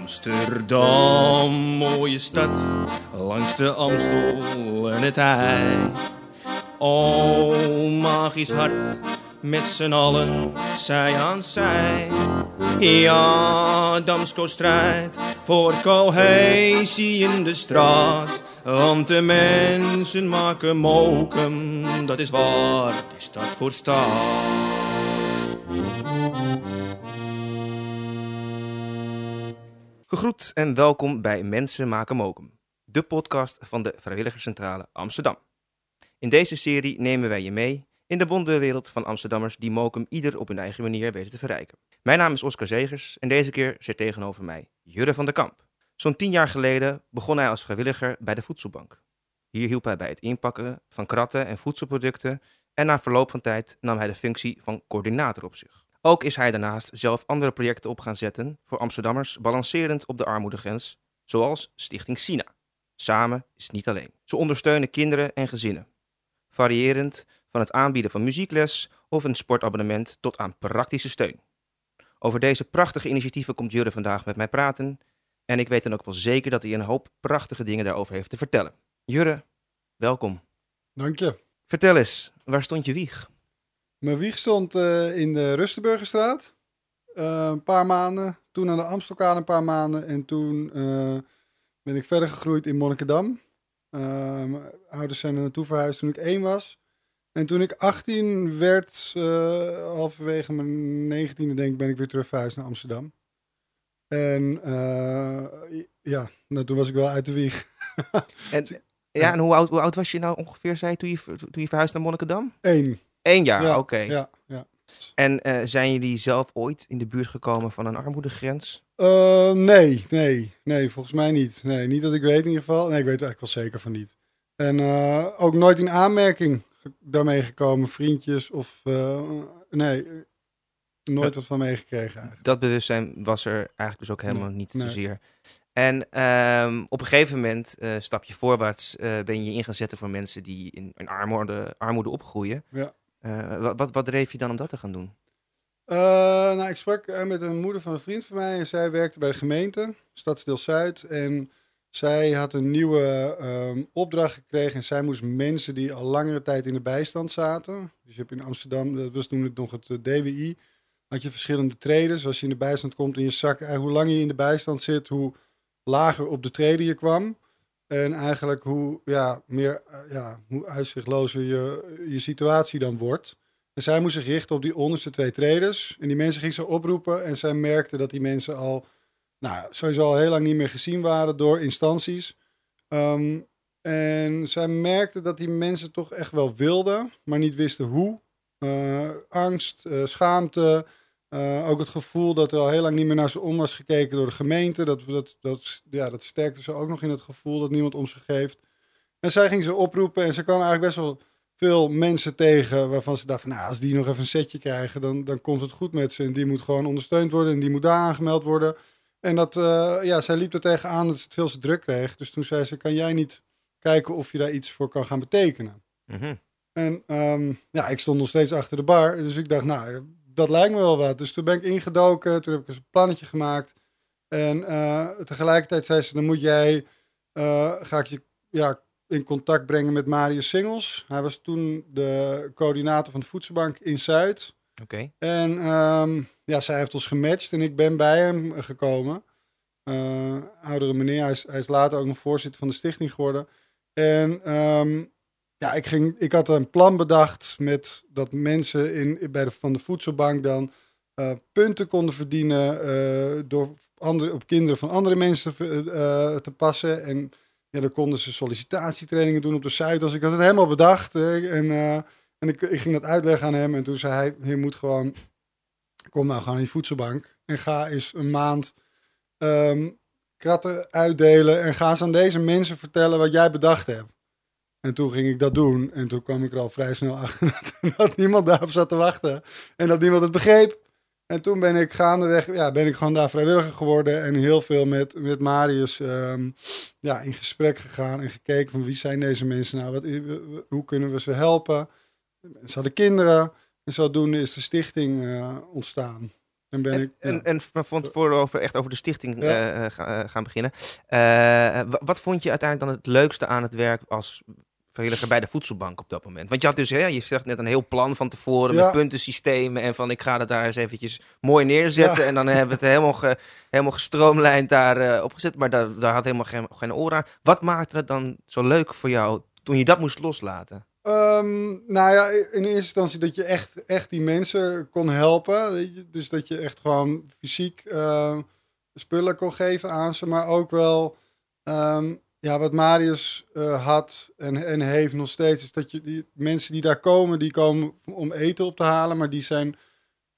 Amsterdam, mooie stad, langs de Amstel en het IJ. O, magisch hart, met z'n allen, zij aan zij. Ja, Damsko strijdt voor cohesie in de straat. Want de mensen maken mokum, dat is waar die stad voor staat. Gegroet en welkom bij Mensen maken mokum, de podcast van de Vrijwilligerscentrale Amsterdam. In deze serie nemen wij je mee in de wonderwereld van Amsterdammers die mokum ieder op hun eigen manier weten te verrijken. Mijn naam is Oscar Zegers en deze keer zit tegenover mij Jurre van der Kamp. Zo'n tien jaar geleden begon hij als vrijwilliger bij de voedselbank. Hier hielp hij bij het inpakken van kratten en voedselproducten en na verloop van tijd nam hij de functie van coördinator op zich. Ook is hij daarnaast zelf andere projecten op gaan zetten voor Amsterdammers balancerend op de armoedegrens, zoals Stichting Sina. Samen is niet alleen. Ze ondersteunen kinderen en gezinnen. Variërend van het aanbieden van muziekles of een sportabonnement tot aan praktische steun. Over deze prachtige initiatieven komt Jurre vandaag met mij praten. En ik weet dan ook wel zeker dat hij een hoop prachtige dingen daarover heeft te vertellen. Jurre, welkom. Dank je. Vertel eens, waar stond je wieg? Mijn wieg stond uh, in de Rustenburgerstraat. Uh, een paar maanden. Toen aan de Amstelkade een paar maanden. En toen uh, ben ik verder gegroeid in Monnikendam. mijn ouders zijn er naartoe verhuisd toen ik één was. En toen ik 18 werd, halverwege mijn 19e denk ik, ben ik weer terug verhuisd naar Amsterdam. En ja, nou, toen was ik wel uit de wieg. en, ja, en hoe oud, hoe oud was je nou ongeveer, zei toen je, toen je verhuisde naar Monnikendam? Eén. Eén jaar, oké. Ja, ja. En uh, zijn jullie zelf ooit in de buurt gekomen van een armoedegrens? Uh, nee, nee, nee, volgens mij niet. Nee, niet dat ik weet in ieder geval. Nee, ik weet eigenlijk wel zeker van niet. En uh, ook nooit in aanmerking daarmee gekomen, vriendjes of... nee, nooit wat van meegekregen eigenlijk. Dat bewustzijn was er eigenlijk dus ook helemaal niet nee. zozeer. En um, op een gegeven moment, uh, stap je voorwaarts, uh, ben je in gaan zetten voor mensen die in, in armoede, armoede opgroeien. Ja. Uh, wat, wat, dreef je dan om dat te gaan doen? nou, ik sprak met een moeder van een vriend van mij en zij werkte bij de gemeente, Stadsdeel Zuid. En zij had een nieuwe um, opdracht gekregen en zij moest mensen die al langere tijd in de bijstand zaten. Dus je hebt in Amsterdam, dat was toen nog het DWI, had je verschillende treden. Als je in de bijstand komt in je zak, hoe langer je in de bijstand zit, hoe lager op de treden je kwam. En eigenlijk hoe, ja, meer, ja, hoe uitzichtlozer je, je situatie dan wordt. En zij moest zich richten op die onderste twee traders. En die mensen ging ze oproepen. En zij merkte dat die mensen al, nou, sowieso al heel lang niet meer gezien waren door instanties. Um, en zij merkte dat die mensen toch echt wel wilden, maar niet wisten hoe. Uh, angst, uh, schaamte, uh, ook het gevoel dat er al heel lang niet meer naar ze om was gekeken door de gemeente. Dat, dat, dat, ja, dat sterkte ze ook nog in het gevoel dat niemand om ze geeft. En zij ging ze oproepen en ze kwam eigenlijk best wel veel mensen tegen waarvan ze dachten, nou, als die nog even een setje krijgen, dan, dan komt het goed met ze. En die moet gewoon ondersteund worden en die moet daar aangemeld worden. En dat, uh, ja, zij liep er tegenaan dat ze het veel te druk kreeg. Dus toen zei ze, kan jij niet kijken of je daar iets voor kan gaan betekenen? Mm -hmm. En um, ja, ik stond nog steeds achter de bar. Dus ik dacht, nou, dat lijkt me wel wat. Dus toen ben ik ingedoken, toen heb ik eens een plannetje gemaakt. En uh, tegelijkertijd zei ze, dan moet jij, uh, ga ik je ja, in contact brengen met Marius Singels. Hij was toen de coördinator van de voedselbank in Zuid. Oké. Okay. En um, ja, zij heeft ons gematcht en ik ben bij hem gekomen. Uh, oudere meneer, hij is, hij is later ook nog voorzitter van de stichting geworden. En um, ja, ik, ging, ik had een plan bedacht met dat mensen in, bij de, van de voedselbank dan uh, punten konden verdienen uh, door andere, op kinderen van andere mensen uh, te passen. En ja, dan konden ze sollicitatietrainingen doen op de site. Dus ik had het helemaal bedacht. en en ik, ik ging dat uitleggen aan hem. En toen zei hij, je moet gewoon, kom nou gewoon in die voedselbank. En ga eens een maand um, kratten uitdelen. En ga eens aan deze mensen vertellen wat jij bedacht hebt. En toen ging ik dat doen. En toen kwam ik er al vrij snel achter dat, dat niemand daarop zat te wachten. En dat niemand het begreep. En toen ben ik gaandeweg, ja, ben ik gewoon daar vrijwilliger geworden. En heel veel met, met Marius um, ja, in gesprek gegaan. En gekeken van wie zijn deze mensen nou? Wat, hoe kunnen we ze helpen? Ze hadden kinderen. En zodoende is de stichting uh, ontstaan. En ben En, ik... ja. en, en van tevoren over, echt over de stichting Ja. eh, eh, ga- eh, gaan beginnen. Eh, wa- wat vond je uiteindelijk dan het leukste aan het werk als vrijwilliger bij de voedselbank op dat moment? Want je had dus, hè, je zegt net een heel plan van tevoren Ja. met puntensystemen en van ik ga het daar eens eventjes mooi neerzetten Ja. en dan hebben we het helemaal, ge, helemaal gestroomlijnd daar eh, opgezet, maar daar, daar had helemaal geen, geen oor aan. Wat maakte het dan zo leuk voor jou toen je dat moest loslaten? Ehm, nou ja, in eerste instantie dat je echt, echt die mensen kon helpen. weet je. Dus dat je echt gewoon fysiek eh, spullen kon geven aan ze. Maar ook wel ehm, ja, wat Marius eh, had en, en heeft nog steeds. Is dat je die mensen die daar komen, die komen om eten op te halen. Maar die zijn,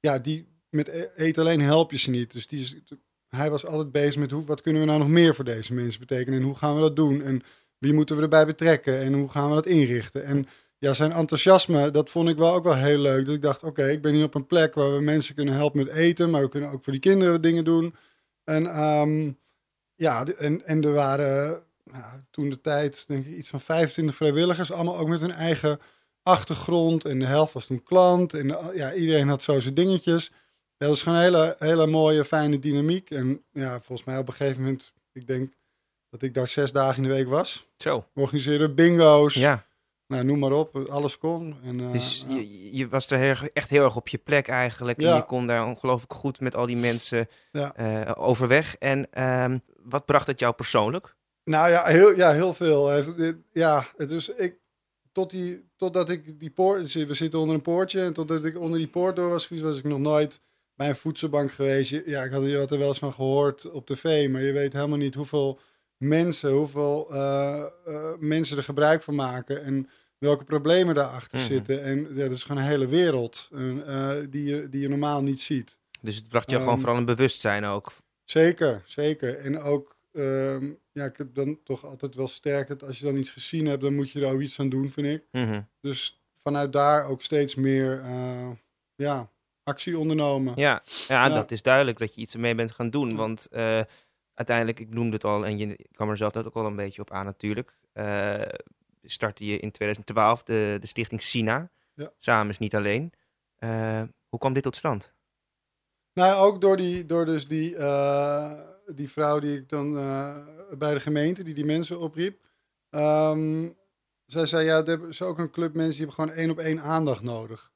ja, die met e- eten alleen help je ze niet. Dus die hij was altijd bezig met hoe, wat kunnen we nou nog meer voor deze mensen betekenen. En hoe gaan we dat doen? En wie moeten we erbij betrekken? En hoe gaan we dat inrichten? En ja, zijn enthousiasme, dat vond ik wel ook wel heel leuk. Dat ik dacht, oké, ik ben hier op een plek waar we mensen kunnen helpen met eten, maar we kunnen ook voor die kinderen dingen doen. En ehm, ja, en, en er waren nou, toen de tijd, denk ik, iets van 25 vrijwilligers, allemaal ook met hun eigen achtergrond. En de helft was toen klant. En eh, ja, iedereen had zo zijn dingetjes. Dat was gewoon een hele, hele mooie, fijne dynamiek. En ja, volgens mij op een gegeven moment, ik denk dat ik daar zes dagen in de week was. Zo, We organiseerden bingo's. ja. Nou, noem maar op. Alles kon. En, eh, Dus ja. je, je was er heel echt heel erg op je plek eigenlijk. En je kon daar ongelooflijk goed met al die mensen Ja. eh, overweg. En ehm, wat bracht het jou persoonlijk? Nou ja, heel, ja, heel veel. Ja, is ik tot die, totdat ik die poort, we zitten onder een poortje en totdat ik onder die poort door was geweest, was ik nog nooit bij een voedselbank geweest. Je- Ja, ik had, je had er wel eens van gehoord op tv, maar je weet helemaal niet hoeveel mensen, hoeveel eh, eh, mensen er gebruik van maken en welke problemen daarachter Mhm. zitten. En ja, dat is gewoon een hele wereld eh, die, je, die je normaal niet ziet. Dus het bracht jou Ehm, gewoon vooral een bewustzijn ook. Zeker, zeker. En ook, ehm, ja, ik heb dan toch altijd wel sterk dat als je dan iets gezien hebt, dan moet je er ook iets aan doen, vind ik. Mhm. Dus vanuit daar ook steeds meer, eh, ja, actie ondernomen. Ja, ja, Ja. dat is duidelijk dat je iets ermee bent gaan doen. Want eh, uiteindelijk, ik noemde het al en je kwam er zelf ook al een beetje op aan natuurlijk. eh startte je in 2012 de, de stichting Sina. Ja. Samen is niet alleen. Hoe kwam dit tot stand? Nou, ook door, die, door dus die, die vrouw die ik dan eh, bij de gemeente, die die mensen opriep. Ehm, zij zei, ja, er is ook een club mensen die hebben gewoon één op één aandacht nodig.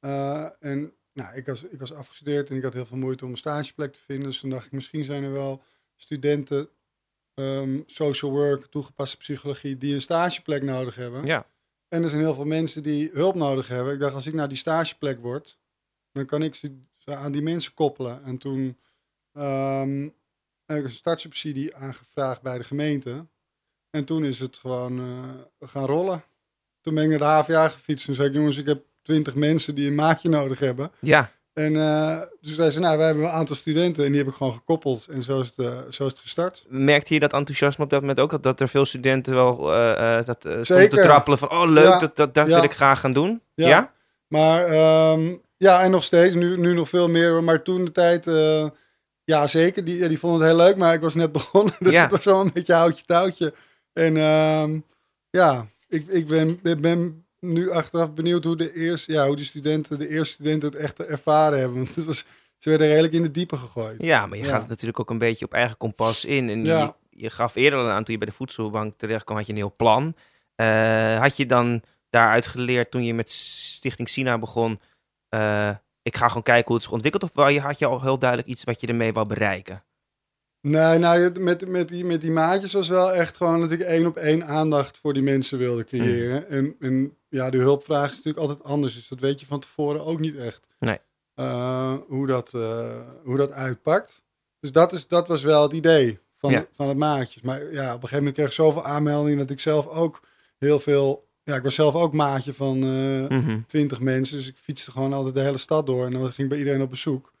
Eh, en nou, ik, was, ik was afgestudeerd en ik had heel veel moeite om een stageplek te vinden. Dus toen dacht ik, misschien zijn er wel studenten ehm, social work, toegepaste psychologie, die een stageplek nodig hebben. Ja, En er zijn heel veel mensen die hulp nodig hebben. Ik dacht, als ik nou die stageplek word, dan kan ik ze ze aan die mensen koppelen. En toen ehm, heb ik een startsubsidie aangevraagd bij de gemeente. En toen is het gewoon eh, gaan rollen. Toen ben ik naar de HVA gefietst. Toen zei ik, jongens, ik heb twintig mensen die een maatje nodig hebben. ja. En eh toen zei ze, nou, wij hebben een aantal studenten en die heb ik gewoon gekoppeld. En zo is het, eh, zo is het gestart. Merkte je dat enthousiasme op dat moment ook? Dat, dat er veel studenten wel eh, dat, te trappelen van... Oh, leuk, Ja. dat, dat, dat Ja. wil ik graag gaan doen. Ja? Ja. Maar ehm, ja, en nog steeds, nu, nu nog veel meer. Maar toen de tijd, ja zeker, die, die vonden het heel leuk. Maar ik was net begonnen, dus Ja. het was wel een beetje houtje touwtje. En ehm, ja, ik, ik ben, ben nu achteraf benieuwd hoe de eerste, ja, hoe die studenten, de eerste studenten het echt ervaren hebben. Want het was, ze werden redelijk in de diepe gegooid. Ja, maar je Ja. gaat natuurlijk ook een beetje op eigen kompas in. En Ja. je, je gaf eerder al aan, toen je bij de voedselbank terecht kwam, had je een heel plan. Eh, had je dan daaruit geleerd toen je met Stichting Sina begon... eh, ik ga gewoon kijken hoe het zich ontwikkelt? Of je, had je al heel duidelijk iets wat je ermee wou bereiken? Nee, nou, met, met, die, met die maatjes was wel echt gewoon dat ik één op één aandacht voor die mensen wilde creëren. En, en ja, de hulpvraag is natuurlijk altijd anders. Dus dat weet je van tevoren ook niet echt. Nee. Eh, hoe, dat, eh, hoe dat uitpakt. Dus dat, is, dat was wel het idee van, Ja. van het maatjes. Maar ja, op een gegeven moment kreeg ik zoveel aanmeldingen dat ik zelf ook heel veel... Ja, ik was zelf ook maatje van eh Mhm. 20 mensen. Dus ik fietste gewoon altijd de hele stad door. En dan ging ik bij iedereen op bezoek.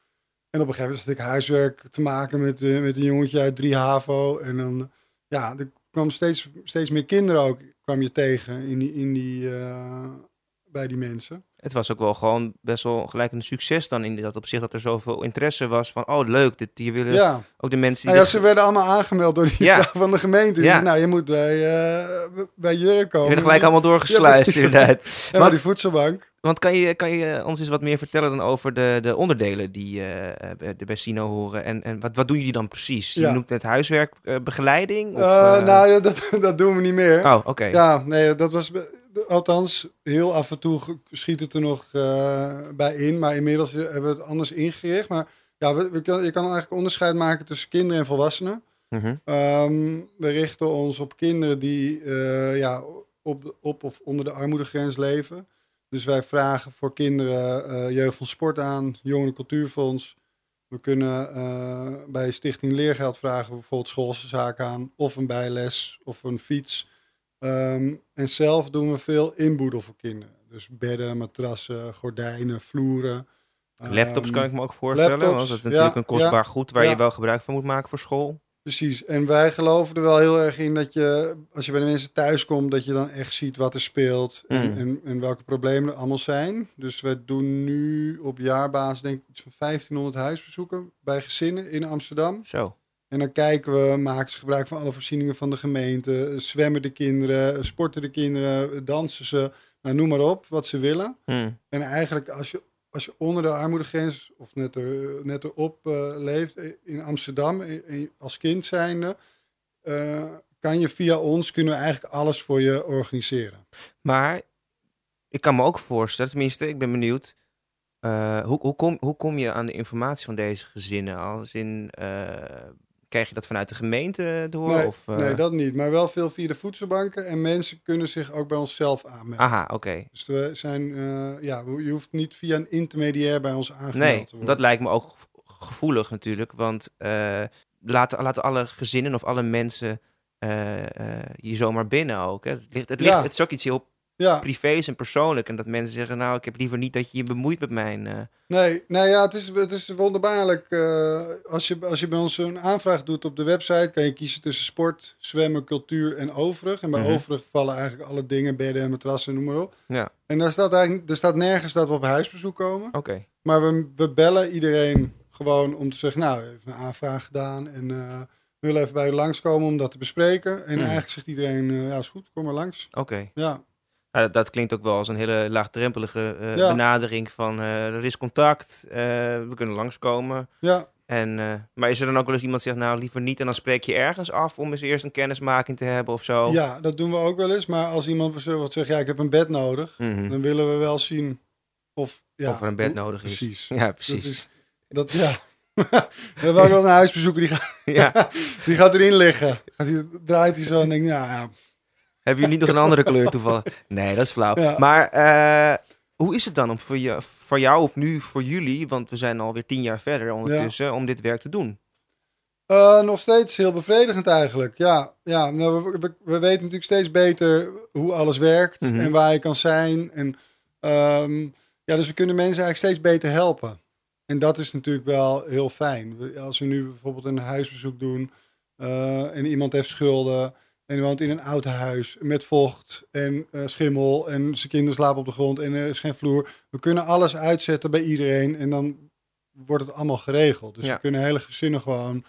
En op een gegeven moment had ik huiswerk te maken met, eh, met een jongetje uit 3 HAVO. En dan, ja, er kwam steeds, steeds meer kinderen ook kwam je tegen in die, in die, eh, bij die mensen. Het was ook wel gewoon best wel gelijk een succes dan in dat opzicht dat er zoveel interesse was van, oh leuk, dit, hier willen Ja. ook de mensen die... Nou ja, ze werden allemaal aangemeld door die Ja. van de gemeente. Ja. nou, je moet bij, eh, bij Jurk die komen. werden gelijk allemaal Ja, doorgesluist precies. inderdaad. Ja, maar die voedselbank. Want kan je, kan je ons eens wat meer vertellen dan over de, de onderdelen die eh, bij- de bij Sino horen? En, en wat, wat doen jullie dan precies? Je Ja. noemt net huiswerkbegeleiding? Of, Eh, eh, nou, ja, dat, dat doen we niet meer. Oh, oké. Ja, nee, dat was... Althans, heel af en toe schiet het er nog eh, bij in. Maar inmiddels hebben we het anders ingericht. Maar ja, we, we kan, je kan eigenlijk onderscheid maken tussen kinderen en volwassenen. Mhm. Ehm, we richten ons op kinderen die eh, ja, op, op of onder de armoedegrens leven. Dus wij vragen voor kinderen eh Jeugdfonds Sport aan, Jongeren Cultuurfonds. We kunnen eh, bij Stichting Leergeld vragen bijvoorbeeld schoolse zaken aan, of een bijles of een fiets. Ehm, en zelf doen we veel inboedel voor kinderen. Dus bedden, matrassen, gordijnen, vloeren. Laptops Ehm, kan ik me ook voorstellen, laptops, want dat is natuurlijk ja, een kostbaar goed waar je wel gebruik van moet maken voor school. Precies. En wij geloven er wel heel erg in dat je, als je bij de mensen thuis komt, dat je dan echt ziet wat er speelt en, Mm. en, en welke problemen er allemaal zijn. Dus we doen nu op jaarbasis denk ik iets van 1500 huisbezoeken bij gezinnen in Amsterdam. Zo. En dan kijken we, maken ze gebruik van alle voorzieningen van de gemeente, zwemmen de kinderen, sporten de kinderen, dansen ze, nou, noem maar op, wat ze willen. Hm. En eigenlijk als je, als je onder de armoedegrens of net, er, net erop eh, leeft eh, in Amsterdam eh, als kind zijnde, eh, kan je via ons, kunnen we eigenlijk alles voor je organiseren. Maar ik kan me ook voorstellen, tenminste, ik ben benieuwd. hoe, hoe, kom, hoe kom je aan de informatie van deze gezinnen? Als in, krijg je dat vanuit de gemeente door? Nee, of, eh, nee, dat niet. Maar wel veel via de voedselbanken en mensen kunnen zich ook bij onszelf aanmelden. Aha, oké. Dus we zijn, eh, ja, je hoeft niet via een intermediair bij ons aangemeld Nee, te worden. dat lijkt me ook gev- gevoelig natuurlijk. Want eh, laten, laten alle gezinnen of alle mensen je zomaar binnen ook. Hè. Het, ligt, het, ligt, Ja. het is ook iets heel Ja, privés en persoonlijk. En dat mensen zeggen, nou, ik heb liever niet dat je je bemoeit met mijn... eh, Nee, nou ja, het is, het is wonderbaarlijk. eh, als, je, als je bij ons een aanvraag doet op de website, kan je kiezen tussen sport, zwemmen, cultuur en overig. En bij Mhm. overig vallen eigenlijk alle dingen, bedden en matrassen, noem maar op. Ja. En daar staat, eigenlijk, er staat nergens dat we op huisbezoek komen. Oké, Maar we, we bellen iedereen gewoon om te zeggen, nou, even een aanvraag gedaan en eh, we willen even bij u langskomen om dat te bespreken. En Mhm. eigenlijk zegt iedereen, ja, is goed, kom maar langs. oké. Ja, Nou, dat klinkt ook wel als een hele laagdrempelige eh, Ja. benadering van eh, er is contact, eh, we kunnen langskomen. ja. En, eh, maar is er dan ook wel eens iemand die zegt, nou liever niet en dan spreek je ergens af om eens eerst een kennismaking te hebben of zo? ja, dat doen we ook wel eens. Maar als iemand bijvoorbeeld zegt, ja, ik heb een bed nodig. Mhm. dan willen we wel zien of, ja, of er een bed hoe- nodig is. Precies. Ja, Dat precies. is, dat, ja. we hebben ook wel een huisbezoeker die gaat, Ja. die gaat erin liggen. Gaat hij, draait hij zo en denkt, ja, ja, Hebben jullie niet nog een andere kleur toevallig? Nee, dat is flauw. Ja. Maar eh, hoe is het dan om voor, je, voor jou of nu voor jullie, want we zijn alweer tien jaar verder ondertussen, om dit werk te doen? Eh, nog steeds heel bevredigend eigenlijk. Ja, ja nou, we, we, we weten natuurlijk steeds beter hoe alles werkt Mhm. en waar je kan zijn. En, ehm, ja, dus we kunnen mensen eigenlijk steeds beter helpen. En dat is natuurlijk wel heel fijn. Als we nu bijvoorbeeld een huisbezoek doen eh, en iemand heeft schulden en woont in een oud huis met vocht en eh, schimmel en zijn kinderen slapen op de grond en er is geen vloer. We kunnen alles uitzetten bij iedereen en dan wordt het allemaal geregeld. Dus Ja. we kunnen hele gezinnen gewoon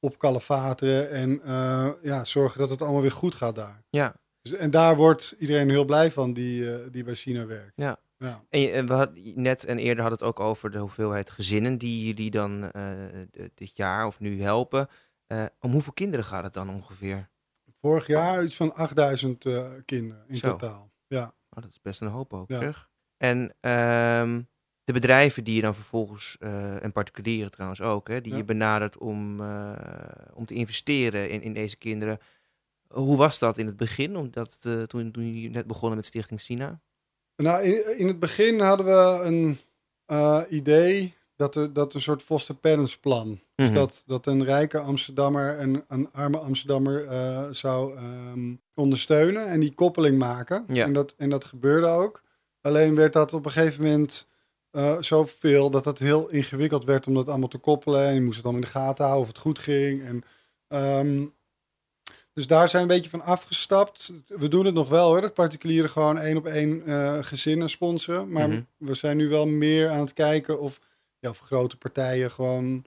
op kalefateren en eh, ja, zorgen dat het allemaal weer goed gaat daar. Ja. Dus, en daar wordt iedereen heel blij van die, eh, die bij China werkt. Ja. ja. En we hadden net en eerder hadden het ook over de hoeveelheid gezinnen die jullie dan dit jaar of nu helpen. Om hoeveel kinderen gaat het dan ongeveer? Vorig jaar iets van 8000 eh, kinderen in Zo. totaal. Ja. Oh, dat is best een hoop ook, Ja. zeg. En ehm, de bedrijven die je dan vervolgens, eh, en particulieren trouwens ook, hè, die Ja. je benadert om, eh, om te investeren in, in deze kinderen. Hoe was dat in het begin, omdat, toen, toen jullie net begonnen met Stichting Sina? Nou, in, in het begin hadden we een idee dat er, dat een soort foster parents plan. Dus Mhm. dat, dat een rijke Amsterdammer en een arme Amsterdammer eh, zou ehm, ondersteunen en die koppeling maken. Ja. En, dat, en dat gebeurde ook. Alleen werd dat op een gegeven moment eh, zoveel dat het heel ingewikkeld werd om dat allemaal te koppelen. En je moest het allemaal in de gaten houden of het goed ging. En, ehm, Dus daar zijn we een beetje van afgestapt. We doen het nog wel hoor, dat particulieren gewoon één op één eh, gezinnen sponsoren. Maar Mhm. we zijn nu wel meer aan het kijken of, ja, of grote partijen gewoon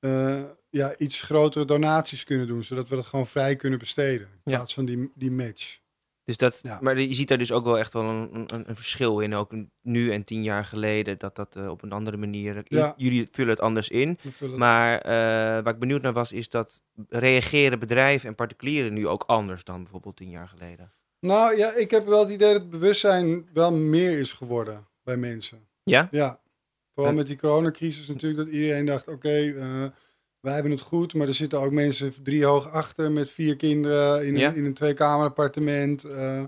eh, ja, iets grotere donaties kunnen doen. Zodat we dat gewoon vrij kunnen besteden. In Ja. plaats van die, die match. Dus dat, Ja. Maar je ziet daar dus ook wel echt wel een, een, een verschil in. Ook nu en tien jaar geleden. Dat dat eh, op een andere manier. Ja. Jullie vullen het anders in. Maar eh, waar ik benieuwd naar was, is dat reageren bedrijven en particulieren nu ook anders dan bijvoorbeeld tien jaar geleden? Nou ja, ik heb wel het idee dat het bewustzijn wel meer is geworden bij mensen. Ja? Ja, vooral met die coronacrisis natuurlijk, dat iedereen dacht, oké, eh, wij hebben het goed, maar er zitten ook mensen drie hoog achter met vier kinderen in een, Ja. in een tweekamer appartement. Eh,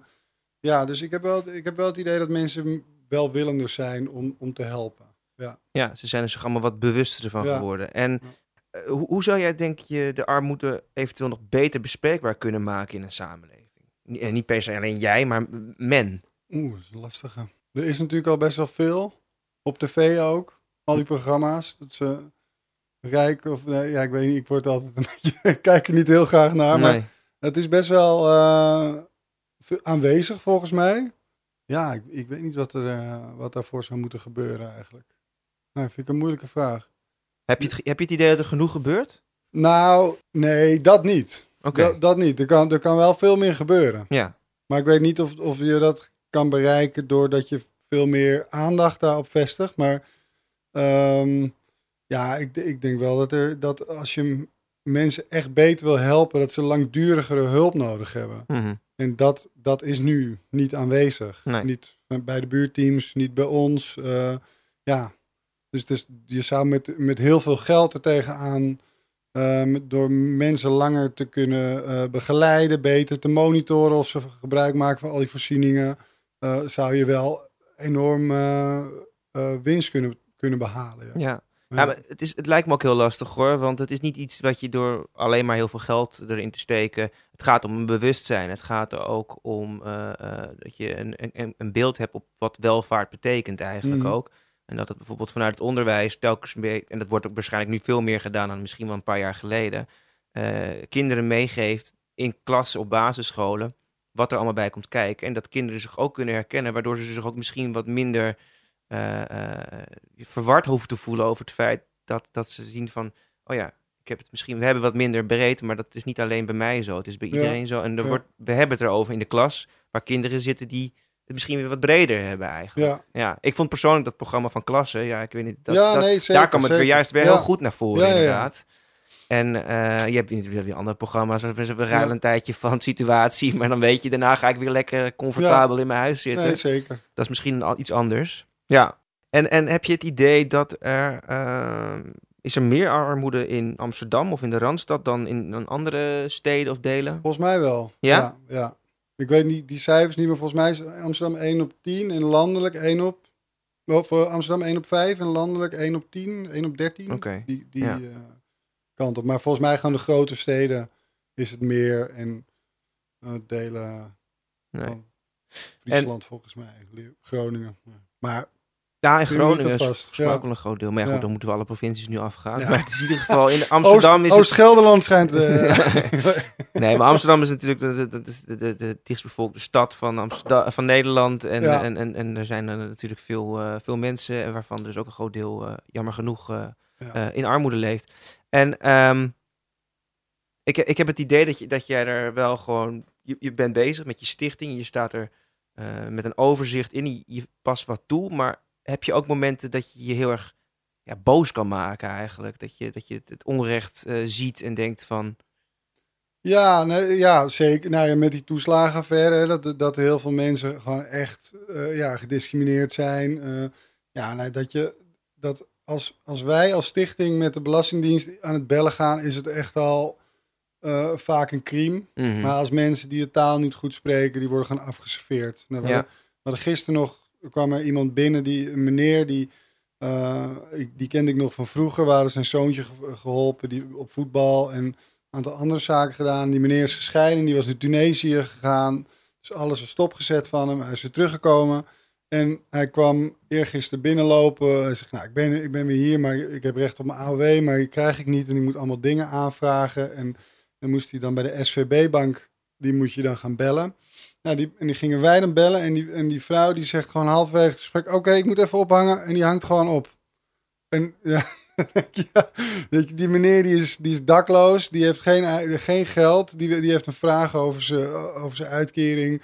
ja, dus ik heb, wel, ik heb wel het idee dat mensen welwillender zijn om, om te helpen. Ja. Ja, ze zijn er zich allemaal wat bewuster van Ja. geworden. En eh, hoe, hoe zou jij, denk je, de armoede eventueel nog beter bespreekbaar kunnen maken in een samenleving? En niet per se alleen jij, maar men. Oeh, dat is een lastige. Er is natuurlijk al best wel veel, op tv ook, al die programma's, dat ze rijk of, nee, ja, ik weet niet, ik word altijd een beetje, ik kijk er niet heel graag naar, maar. Het is best wel eh, aanwezig volgens mij. Ja, ik, ik weet niet wat, er, eh, wat daarvoor zou moeten gebeuren eigenlijk. Nou, vind ik een moeilijke vraag. Heb, je het, heb je het idee dat er genoeg gebeurt? Nou, nee, dat niet. Oké, Dat, dat niet. Er kan, er kan wel veel meer gebeuren. ja. Maar ik weet niet of, of je dat kan bereiken doordat je veel meer aandacht daarop vestigt. Maar ehm, ja, ik, ik denk wel dat, er, dat als je mensen echt beter wil helpen, dat ze langdurigere hulp nodig hebben. Mhm. En dat, dat is nu niet aanwezig. Nee. Niet bij de buurteams, niet bij ons. eh, ja, dus, dus je zou met, met heel veel geld er tegenaan... eh, door mensen langer te kunnen eh, begeleiden, beter te monitoren of ze gebruik maken van al die voorzieningen, zou je wel enorm eh, eh, winst kunnen, kunnen behalen. Ja. ja. Maar het, is, het lijkt me ook heel lastig hoor, want het is niet iets wat je door alleen maar heel veel geld erin te steken. Het gaat om een bewustzijn. Het gaat er ook om eh, dat je een, een, een beeld hebt op wat welvaart betekent eigenlijk Mhm. ook. En dat het bijvoorbeeld vanuit het onderwijs telkens meer, en dat wordt ook waarschijnlijk nu veel meer gedaan dan misschien wel een paar jaar geleden, kinderen meegeeft in klassen op basisscholen wat er allemaal bij komt kijken. En dat kinderen zich ook kunnen herkennen, waardoor ze zich ook misschien wat minder eh, verward hoeven te voelen over het feit dat, dat ze zien van, oh ja, ik heb het misschien, we hebben wat minder breed, maar dat is niet alleen bij mij zo, het is bij Ja, iedereen zo. En er ja. wordt, we hebben het erover in de klas, waar kinderen zitten die het misschien weer wat breder hebben eigenlijk. Ja, Ja, ik vond persoonlijk dat programma van klassen, ja, ik weet niet, dat, ja dat, nee, zeker. daar kwam het weer juist weer heel goed naar voren inderdaad. En eh, je hebt natuurlijk weer andere programma's, we ruilen Ja. een tijdje van situatie, maar dan weet je, daarna ga ik weer lekker comfortabel in mijn huis zitten. Nee, zeker. Dat is misschien al iets anders. Ja. En, en heb je het idee dat er. ehm, is er meer armoede in Amsterdam of in de Randstad dan in, in andere steden of delen? Volgens mij wel. Ja? ja? ja. Ik weet niet die cijfers niet, maar volgens mij is Amsterdam 1 op 10 en landelijk 1 op. Of eh, Amsterdam 1 op 5 en landelijk 1 op 10, 1 op 13. Oké. Die, die Ja. eh, kant op. Maar volgens mij gaan de grote steden is het meer en eh, delen Nee. van Friesland volgens mij, Groningen. Maar Ja, in Groningen is vast, ja. ook wel een groot deel. Maar ja, goed, Ja. dan moeten we alle provincies nu afgaan. Maar het is in ieder geval in Amsterdam Oost, is het... Oost-Gelderland schijnt... eh, Nee, maar Amsterdam is natuurlijk de, de, de, de, de dichtstbevolkte stad van, Amsterdam, van Nederland. En, en, en, en er zijn er natuurlijk veel, eh, veel mensen, en waarvan dus ook een groot deel, jammer genoeg, Ja. eh, in armoede leeft. En ehm, ik, ik heb het idee dat, je, dat jij er wel gewoon, je, je bent bezig met je stichting, je staat er eh, met een overzicht in, je, je past wat toe, maar heb je ook momenten dat je je heel erg ja, boos kan maken eigenlijk? Dat je, dat je het- onrecht eh, ziet en denkt van, Ja, nee, ja zeker. Nou ja, met die toeslagenaffaire, dat, dat heel veel mensen gewoon echt ja, gediscrimineerd zijn. Ja, nee, dat je dat als, als wij als stichting met de Belastingdienst aan het bellen gaan, is het echt al eh, vaak een crime. mhm, Maar als mensen die de taal niet goed spreken, die worden gewoon afgeserveerd. Nou, we, Ja. hadden, we hadden gisteren nog, kwam er iemand binnen, die, een meneer, die, eh, ik, die kende ik nog van vroeger, waren zijn zoontje ge- geholpen die, op voetbal en een aantal andere zaken gedaan. Die meneer is gescheiden, die was naar Tunesië gegaan. Dus alles was stopgezet van hem. Hij is weer teruggekomen. En hij kwam eergisteren binnenlopen. Hij zegt, nou, ik ben, ik ben weer hier, maar ik heb recht op mijn AOW, maar die krijg ik niet. En ik moet allemaal dingen aanvragen. En Dan moest hij dan bij de SVB-bank, die moet je dan gaan bellen. Nou, die, en die gingen wij dan bellen. En die, en die vrouw die zegt gewoon halverwege gesprek: Oké, ik moet even ophangen. En die hangt gewoon op. En ja, ja die meneer die is, die is dakloos. Die heeft geen, geen geld. Die, die heeft een vraag over over zijn uitkering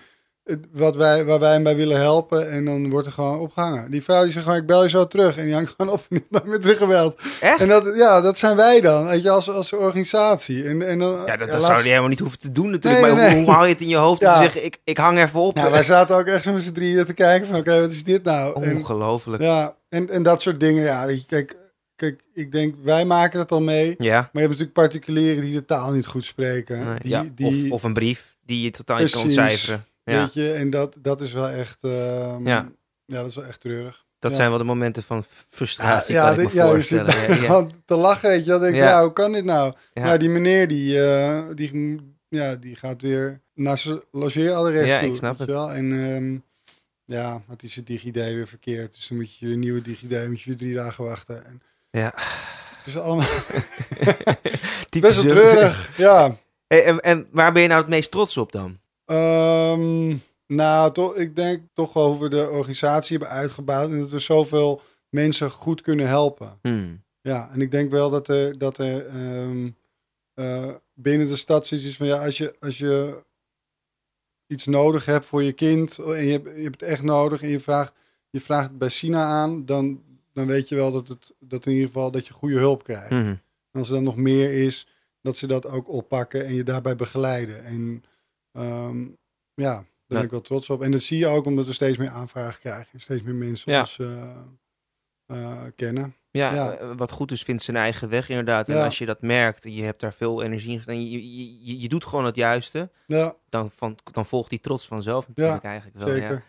wat wij, waar wij hem bij willen helpen. En dan wordt er gewoon opgehangen. Die vrouw die zegt gewoon, ik bel je zo terug. En die hangt gewoon op en niet meer teruggebeld. Echt? En dat, ja, dat zijn wij dan, weet je, als, als organisatie. En, en dan, Ja, dat, ja, dat laatst- zou je helemaal niet hoeven te doen natuurlijk. Nee, maar nee, hoe, hoe haal je het in je hoofd om Ja. te zeggen, ik, ik hang even op? Ja, wij zaten ook echt zo met z'n drieën te kijken van, oké, wat is dit nou? En, Ongelooflijk. ja, en, en dat soort dingen, ja, weet je, kijk, kijk, ik denk, wij maken het al mee. Ja. Maar je hebt natuurlijk particulieren die de taal niet goed spreken. Nee, die, ja. die, Of, of een brief die je totaal niet kan Precies. Ja. weet je, en dat, dat is wel echt, ehm, Ja. ja. dat is wel echt treurig. Dat Ja. zijn wel de momenten van frustratie, ja, kan ik me ja, je voorstellen. zit Ja, te lachen, weet je. Denk ik, Ja. ja. hoe kan dit nou? Ja. Die meneer, die, eh, die, ja, die gaat weer naar zijn logeeradres Ja, toe. ik snap het. wel. En ehm, ja, had hij zijn DigiD weer verkeerd. Dus dan moet je een nieuwe DigiD, moet je weer drie dagen wachten. En Ja. het is allemaal best wel treurig, ja. Hey, en, en waar ben je nou het meest trots op dan? Ehm, nou, toch, ik denk toch wel we de organisatie hebben uitgebouwd. En dat we zoveel mensen goed kunnen helpen. Hmm. Ja, en ik denk wel dat er, dat er ehm, eh, binnen de stad zoiets is van ja, als je, als je iets nodig hebt voor je kind en je hebt, je hebt het echt nodig en je vraagt, je vraagt het bij Sina aan, dan, dan weet je wel dat, het, dat in ieder geval dat je goede hulp krijgt. Mhm. En als er dan nog meer is, dat ze dat ook oppakken en je daarbij begeleiden. En ehm, ja, daar ben Ja. ik wel trots op. En dat zie je ook omdat we steeds meer aanvragen krijgen en steeds meer mensen Ja. ons eh, eh, kennen. Ja, Ja. eh, wat goed is, vindt zijn eigen weg inderdaad. En Ja. als je dat merkt en je hebt daar veel energie in gedaan, je, je, je, je doet gewoon het juiste, Ja, dan, van, dan volgt die trots vanzelf natuurlijk eigenlijk wel. zeker.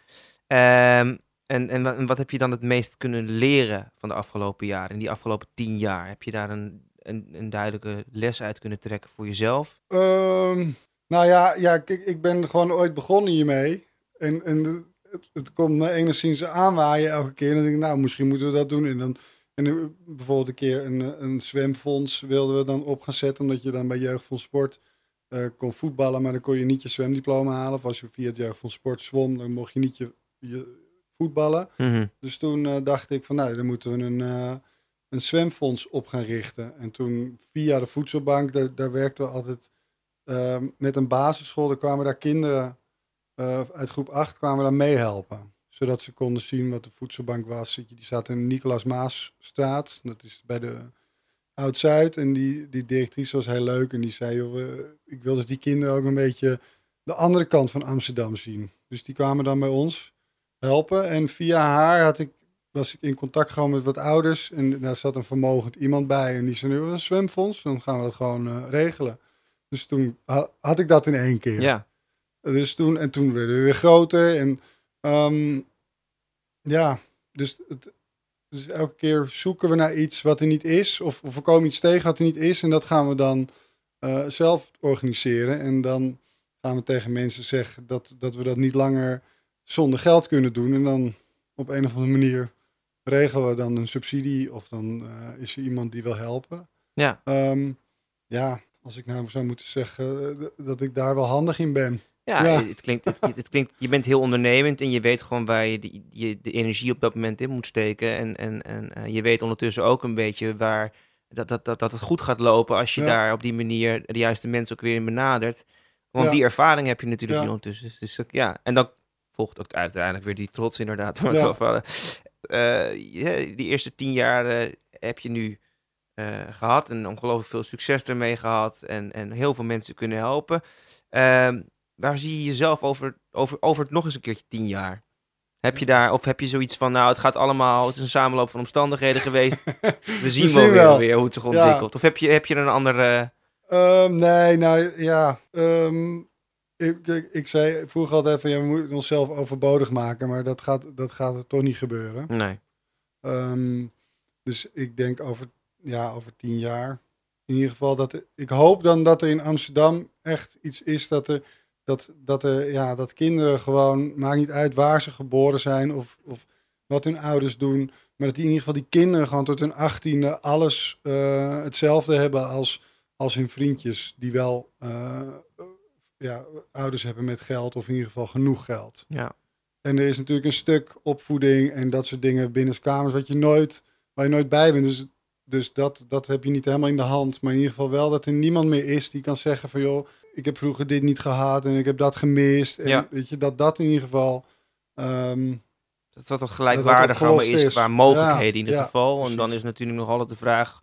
Ja. Ehm, en, en, en wat heb je dan het meest kunnen leren van de afgelopen jaren, in die afgelopen tien jaar? Heb je daar een, een, een duidelijke les uit kunnen trekken voor jezelf? Ehm, nou ja, ja kijk, ik ben gewoon ooit begonnen hiermee. En, en het, het komt me enigszins aanwaaien elke keer. En dan denk ik, nou, misschien moeten we dat doen. En dan en bijvoorbeeld een keer een, een zwemfonds wilden we dan op gaan zetten. Omdat je dan bij Jeugdfonds Sport eh, kon voetballen, maar dan kon je niet je zwemdiploma halen. Of als je via het Jeugdfonds Sport zwom, dan mocht je niet je, je voetballen. Mhm. Dus toen eh, dacht ik van nou, dan moeten we een, eh, een zwemfonds op gaan richten. En toen via de voedselbank, daar, daar werkten we altijd ehm, met een basisschool. Er kwamen daar kinderen eh, uit groep 8 kwamen daar meehelpen. Zodat ze konden zien wat de voedselbank was. Die zat in de Nicolaas Maasstraat. Dat is bij de Oud-Zuid. En die, die directrice was heel leuk. En die zei, we- ik wil dus die kinderen ook een beetje de andere kant van Amsterdam zien. Dus die kwamen dan bij ons helpen. En via haar had ik, was ik in contact gekomen met wat ouders. En daar zat een vermogend iemand bij. En die zei, nu een zwemfonds, dan gaan we dat gewoon eh, regelen. Dus toen ha- had ik dat in één keer. Ja, Dus toen, en toen werden we weer groter. En ehm, ja, dus, het, dus elke keer zoeken we naar iets wat er niet is. Of, of we komen iets tegen wat er niet is. En dat gaan we dan eh, zelf organiseren. En dan gaan we tegen mensen zeggen dat, dat we dat niet langer zonder geld kunnen doen. En dan op een of andere manier regelen we dan een subsidie. Of dan eh, is er iemand die wil helpen. ja. Ehm, ja, als ik nou zou moeten zeggen eh, dat ik daar wel handig in ben. Ja, Ja. Het, klinkt, het, het klinkt, je bent heel ondernemend en je weet gewoon waar je de, je de energie op dat moment in moet steken. En, en, en eh, je weet ondertussen ook een beetje waar dat, dat, dat, dat het goed gaat lopen als je Ja. daar op die manier de juiste mensen ook weer in benadert. Want Ja. die ervaring heb je natuurlijk ondertussen. Dus, dus ja, en dan volgt ook uiteindelijk weer die trots inderdaad. waar we Ja. het over hadden. Eh, die eerste tien jaar heb je nu eh, gehad en ongelooflijk veel succes ermee gehad en, en heel veel mensen kunnen helpen. Ehm, waar zie je jezelf over, over, over nog eens een keertje tien jaar? Heb je daar, of heb je zoiets van, nou, het gaat allemaal, het is een samenloop van omstandigheden geweest. We zien, wel, weer, weer hoe het zich Ja. ontwikkelt. Of heb je, heb je een andere... Ehm, nee, nou ja. ehm, ik, ik, ik zei vroeger altijd van ja, we moeten onszelf overbodig maken, maar dat gaat, dat gaat er toch niet gebeuren. Nee. Dus ik denk over, ja, over tien jaar. In ieder geval dat er- ik hoop dan dat er in Amsterdam echt iets is dat er dat, dat er ja, dat kinderen gewoon maakt niet uit waar ze geboren zijn of, of wat hun ouders doen, maar dat die in ieder geval die kinderen gewoon tot hun achttiende alles eh, hetzelfde hebben als als hun vriendjes die wel eh, ja, ouders hebben met geld of in ieder geval genoeg geld. Ja. En er is natuurlijk een stuk opvoeding en dat soort dingen binnen kamers wat je nooit, waar je nooit bij bent. Dus, dus dat, dat heb je niet helemaal in de hand. Maar in ieder geval wel dat er niemand meer is die kan zeggen van joh, ik heb vroeger dit niet gehad en ik heb dat gemist. En Ja. weet je, dat dat in ieder geval... ehm, Dat wat toch gelijkwaardig allemaal is is. qua mogelijkheden Ja, in ieder geval. En dan is natuurlijk nog altijd de vraag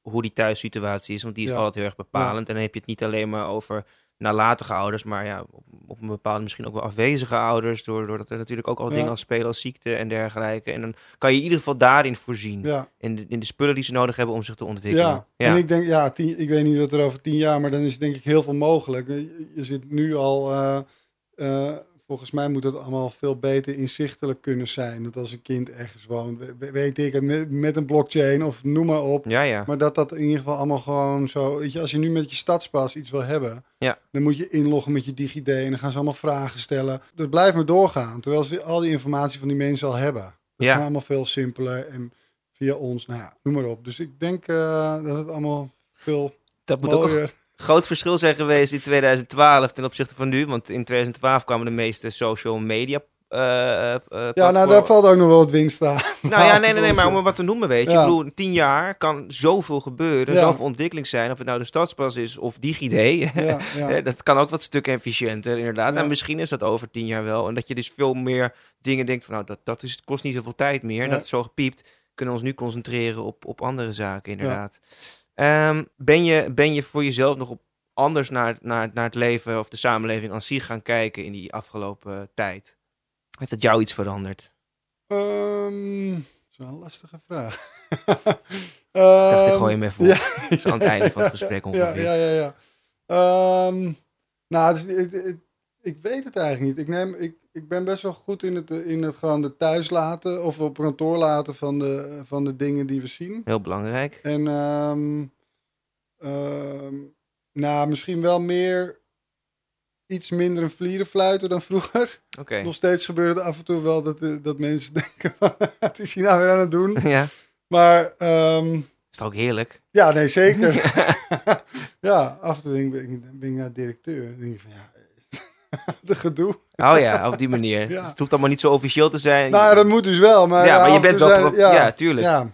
hoe die thuissituatie is. Want die is altijd heel erg bepalend. En dan heb je het niet alleen maar over nalatige ouders, maar ja, op, op een bepaalde misschien ook wel afwezige ouders. Door- Doordat er natuurlijk ook al Ja. dingen als spelen als ziekte en dergelijke. En dan kan je in ieder geval daarin voorzien. ja, In, de, in de spullen die ze nodig hebben om zich te ontwikkelen. ja. en ik denk, ja, tien, ik weet niet wat er over tien jaar, maar dan is denk ik heel veel mogelijk. Je, je zit nu al, eh, eh, volgens mij moet het allemaal veel beter inzichtelijk kunnen zijn. Dat als een kind ergens woont, we- weet ik het, met, met een blockchain of noem maar op. ja, ja. Maar dat dat in ieder geval allemaal gewoon zo... Weet je, als je nu met je stadspas iets wil hebben... Ja. dan moet je inloggen met je DigiD... en dan gaan ze allemaal vragen stellen. Dat blijft maar doorgaan. Terwijl ze al die informatie van die mensen al hebben. Dat Ja. kan allemaal veel simpeler en via ons, nou ja, noem maar op. Dus ik denk eh, dat het allemaal veel Dat moet ook. Groot verschil zijn geweest in 2012 ten opzichte van nu. Want in 2012 kwamen de meeste social media. eh, Ja, nou, daar valt ook nog wel wat winst aan. Nou ja, nee, nee, nee, maar om wat te noemen, weet je. Ja. Ik bedoel, in tien jaar kan zoveel gebeuren, Ja. zoveel ontwikkeling zijn. Of het nou de stadspas is of DigiD. Ja, ja. Dat kan ook wat stukken efficiënter, inderdaad. En misschien is dat over tien jaar wel. En dat je dus veel meer dingen denkt van, nou, dat, dat is, kost niet zoveel tijd meer. Dat is zo gepiept. Kunnen we ons nu concentreren op, op andere zaken, inderdaad. Ehm, ben, je, ben je voor jezelf nog op anders naar, naar, naar het leven of de samenleving aan zich gaan kijken in die afgelopen eh, tijd? Heeft dat jou iets veranderd? Ehm, dat is wel een lastige vraag. Ik dacht, ik gooi hem even op. ja. Aan het einde van het gesprek Ja, ongeveer. Ja, ja, ja. Ehm, nou, dus, ik, ik, ik weet het eigenlijk niet. Ik, neem, ik, ik ben best wel goed in het, in het gewoon de thuis laten of op kantoor laten van de, van de dingen die we zien. Heel belangrijk. En ehm, ehm, nou, misschien wel meer iets minder een vlierenfluiten dan vroeger. Oké. Nog steeds gebeurt het af en toe wel dat, eh, dat mensen denken van, wat is hij nou weer aan het doen? Ja, Maar ehm, is toch ook heerlijk? ja, nee, zeker. ja, af en toe denk ik, ben ik, ben ik naar directeur. Dan denk ik van, ja, de gedoe. Oh ja, op die manier. Ja. Dus het hoeft allemaal niet zo officieel te zijn. Nou, dat moet dus wel. Maar, ja, maar je bent wel... zijn- ja, tuurlijk. Ja,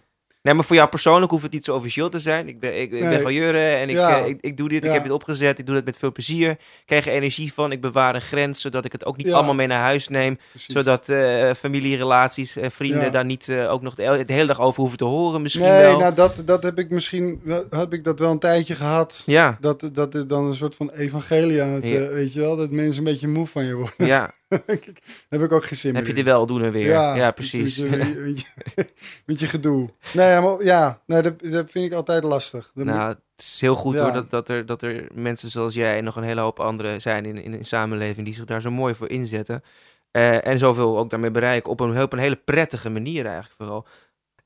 Nee, maar voor jou persoonlijk hoeft het niet zo officieel te zijn. Ik ben, ik, ik ben Nee. en ik, Ja. eh, ik, ik doe dit, ik heb dit opgezet, ik doe het met veel plezier. Ik krijg er energie van, ik bewaar een grens, zodat ik het ook niet Ja. allemaal mee naar huis neem. precies. Zodat eh familierelaties en vrienden daar niet eh, ook nog de, de hele dag over hoeven te horen misschien nee, wel. nou, dat, dat heb ik misschien heb ik dat wel een tijdje gehad. Ja, Dat, dat er dan een soort van evangelie aan het, eh, weet je wel, dat mensen een beetje moe van je worden. ja. Heb ik ook geen zin heb je in. de weldoener weer. Ja, precies. Met je, gedoe. Nee, ja, maar, ja nee, dat, dat vind ik altijd lastig. Dat moet- Nou, het is heel goed Ja. hoor dat, dat, er, dat er mensen zoals jij en nog een hele hoop anderen zijn in, in samenleving die zich daar zo mooi voor inzetten. Eh, en zoveel ook daarmee bereiken op een, op een hele prettige manier eigenlijk vooral.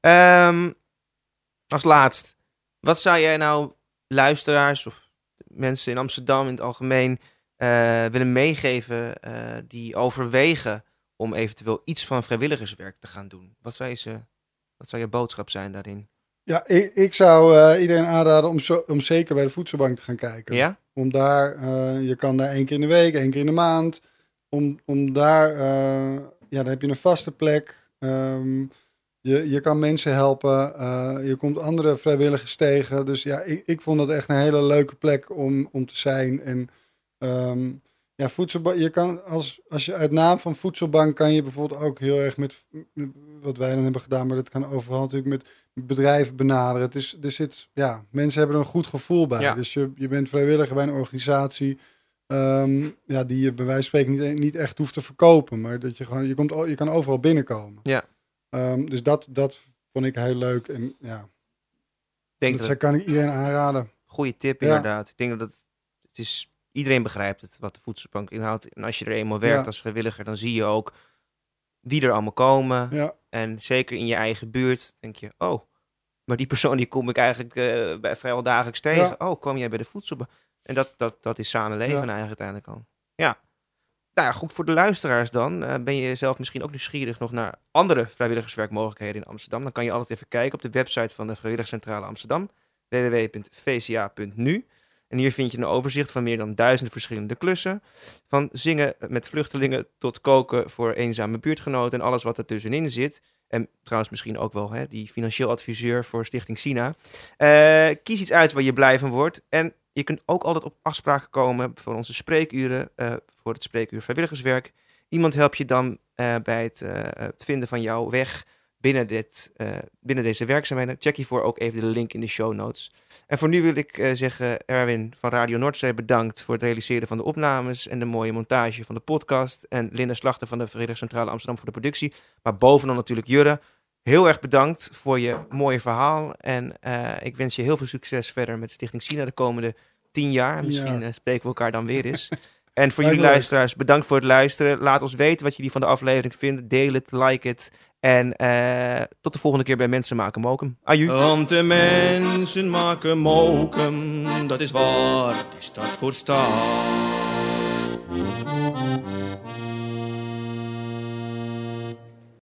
Ehm, als laatst, wat zou jij nou luisteraars of mensen in Amsterdam in het algemeen willen meegeven eh, die overwegen om eventueel iets van vrijwilligerswerk te gaan doen? Wat zou je, ze, wat zou je boodschap zijn daarin? Ja, ik, ik zou eh, iedereen aanraden om, zo, om zeker bij de voedselbank te gaan kijken. Ja? Om daar, eh, je kan daar één keer in de week, één keer in de maand. Om, om daar, eh, ja, dan heb je een vaste plek. Ehm, je, je kan mensen helpen. eh, je komt andere vrijwilligers tegen. Dus ja, ik, ik vond dat echt een hele leuke plek om, om te zijn. En ehm, ja, voedselbank, je kan als, als je uit naam van voedselbank kan je bijvoorbeeld ook heel erg met, met wat wij dan hebben gedaan, maar dat kan overal natuurlijk met bedrijven benaderen. Het is, er zit, ja, mensen hebben er een goed gevoel bij. Ja. Dus je, je bent vrijwilliger bij een organisatie ehm, ja, die je bij wijze van spreken niet, niet echt hoeft te verkopen, maar dat je gewoon, je, komt, je kan overal binnenkomen. Ja. Ehm, dus dat, dat vond ik heel leuk en ja, denk dat kan ik iedereen aanraden. Goeie tip, Ja. inderdaad. Ik denk dat het, het is, iedereen begrijpt het, wat de voedselbank inhoudt. En als je er eenmaal werkt Ja. als vrijwilliger, dan zie je ook wie er allemaal komen. Ja, En zeker in je eigen buurt denk je, oh, maar die persoon die kom ik eigenlijk eh, bij, vrijwel dagelijks tegen. Oh, kwam jij bij de voedselbank? En dat, dat, dat is samenleven eigenlijk uiteindelijk al. Ja. Nou ja, goed voor de luisteraars dan. Eh, ben je zelf misschien ook nieuwsgierig nog naar andere vrijwilligerswerkmogelijkheden in Amsterdam? Dan kan je altijd even kijken op de website van de Vrijwilligerscentrale Amsterdam www.vca.nu. En hier vind je een overzicht van meer dan duizend verschillende klussen. Van zingen met vluchtelingen tot koken voor eenzame buurtgenoten en alles wat er tussenin zit. En trouwens misschien ook wel hè, die financieel adviseur voor Stichting Sina. Eh, kies iets uit waar je blij van wordt. En je kunt ook altijd op afspraken komen voor onze spreekuren, uh, voor het spreekuur vrijwilligerswerk. Iemand helpt je dan uh, bij het, het, vinden van jouw weg binnen, dit, binnen deze werkzaamheden. Check hiervoor ook even de link in de show notes. En voor nu wil ik zeggen, Erwin van Radio Noordzee bedankt voor het realiseren van de opnames en de mooie montage van de podcast. En Linda Slachter van de Verenigde Centrale Amsterdam voor de productie. Maar bovenal natuurlijk Jurre. Heel erg bedankt voor je mooie verhaal. En uh, ik wens je heel veel succes verder met Stichting Sina de komende tien jaar. Misschien spreken we elkaar dan weer eens. en voor jullie luisteraars, bedankt voor het luisteren. Laat ons weten wat jullie van de aflevering vinden. Deel het, like het. En uh, tot de volgende keer bij Mensen Maken Mokum. Aju. Want de mensen maken mokum, dat is waar, het is dat voor staat.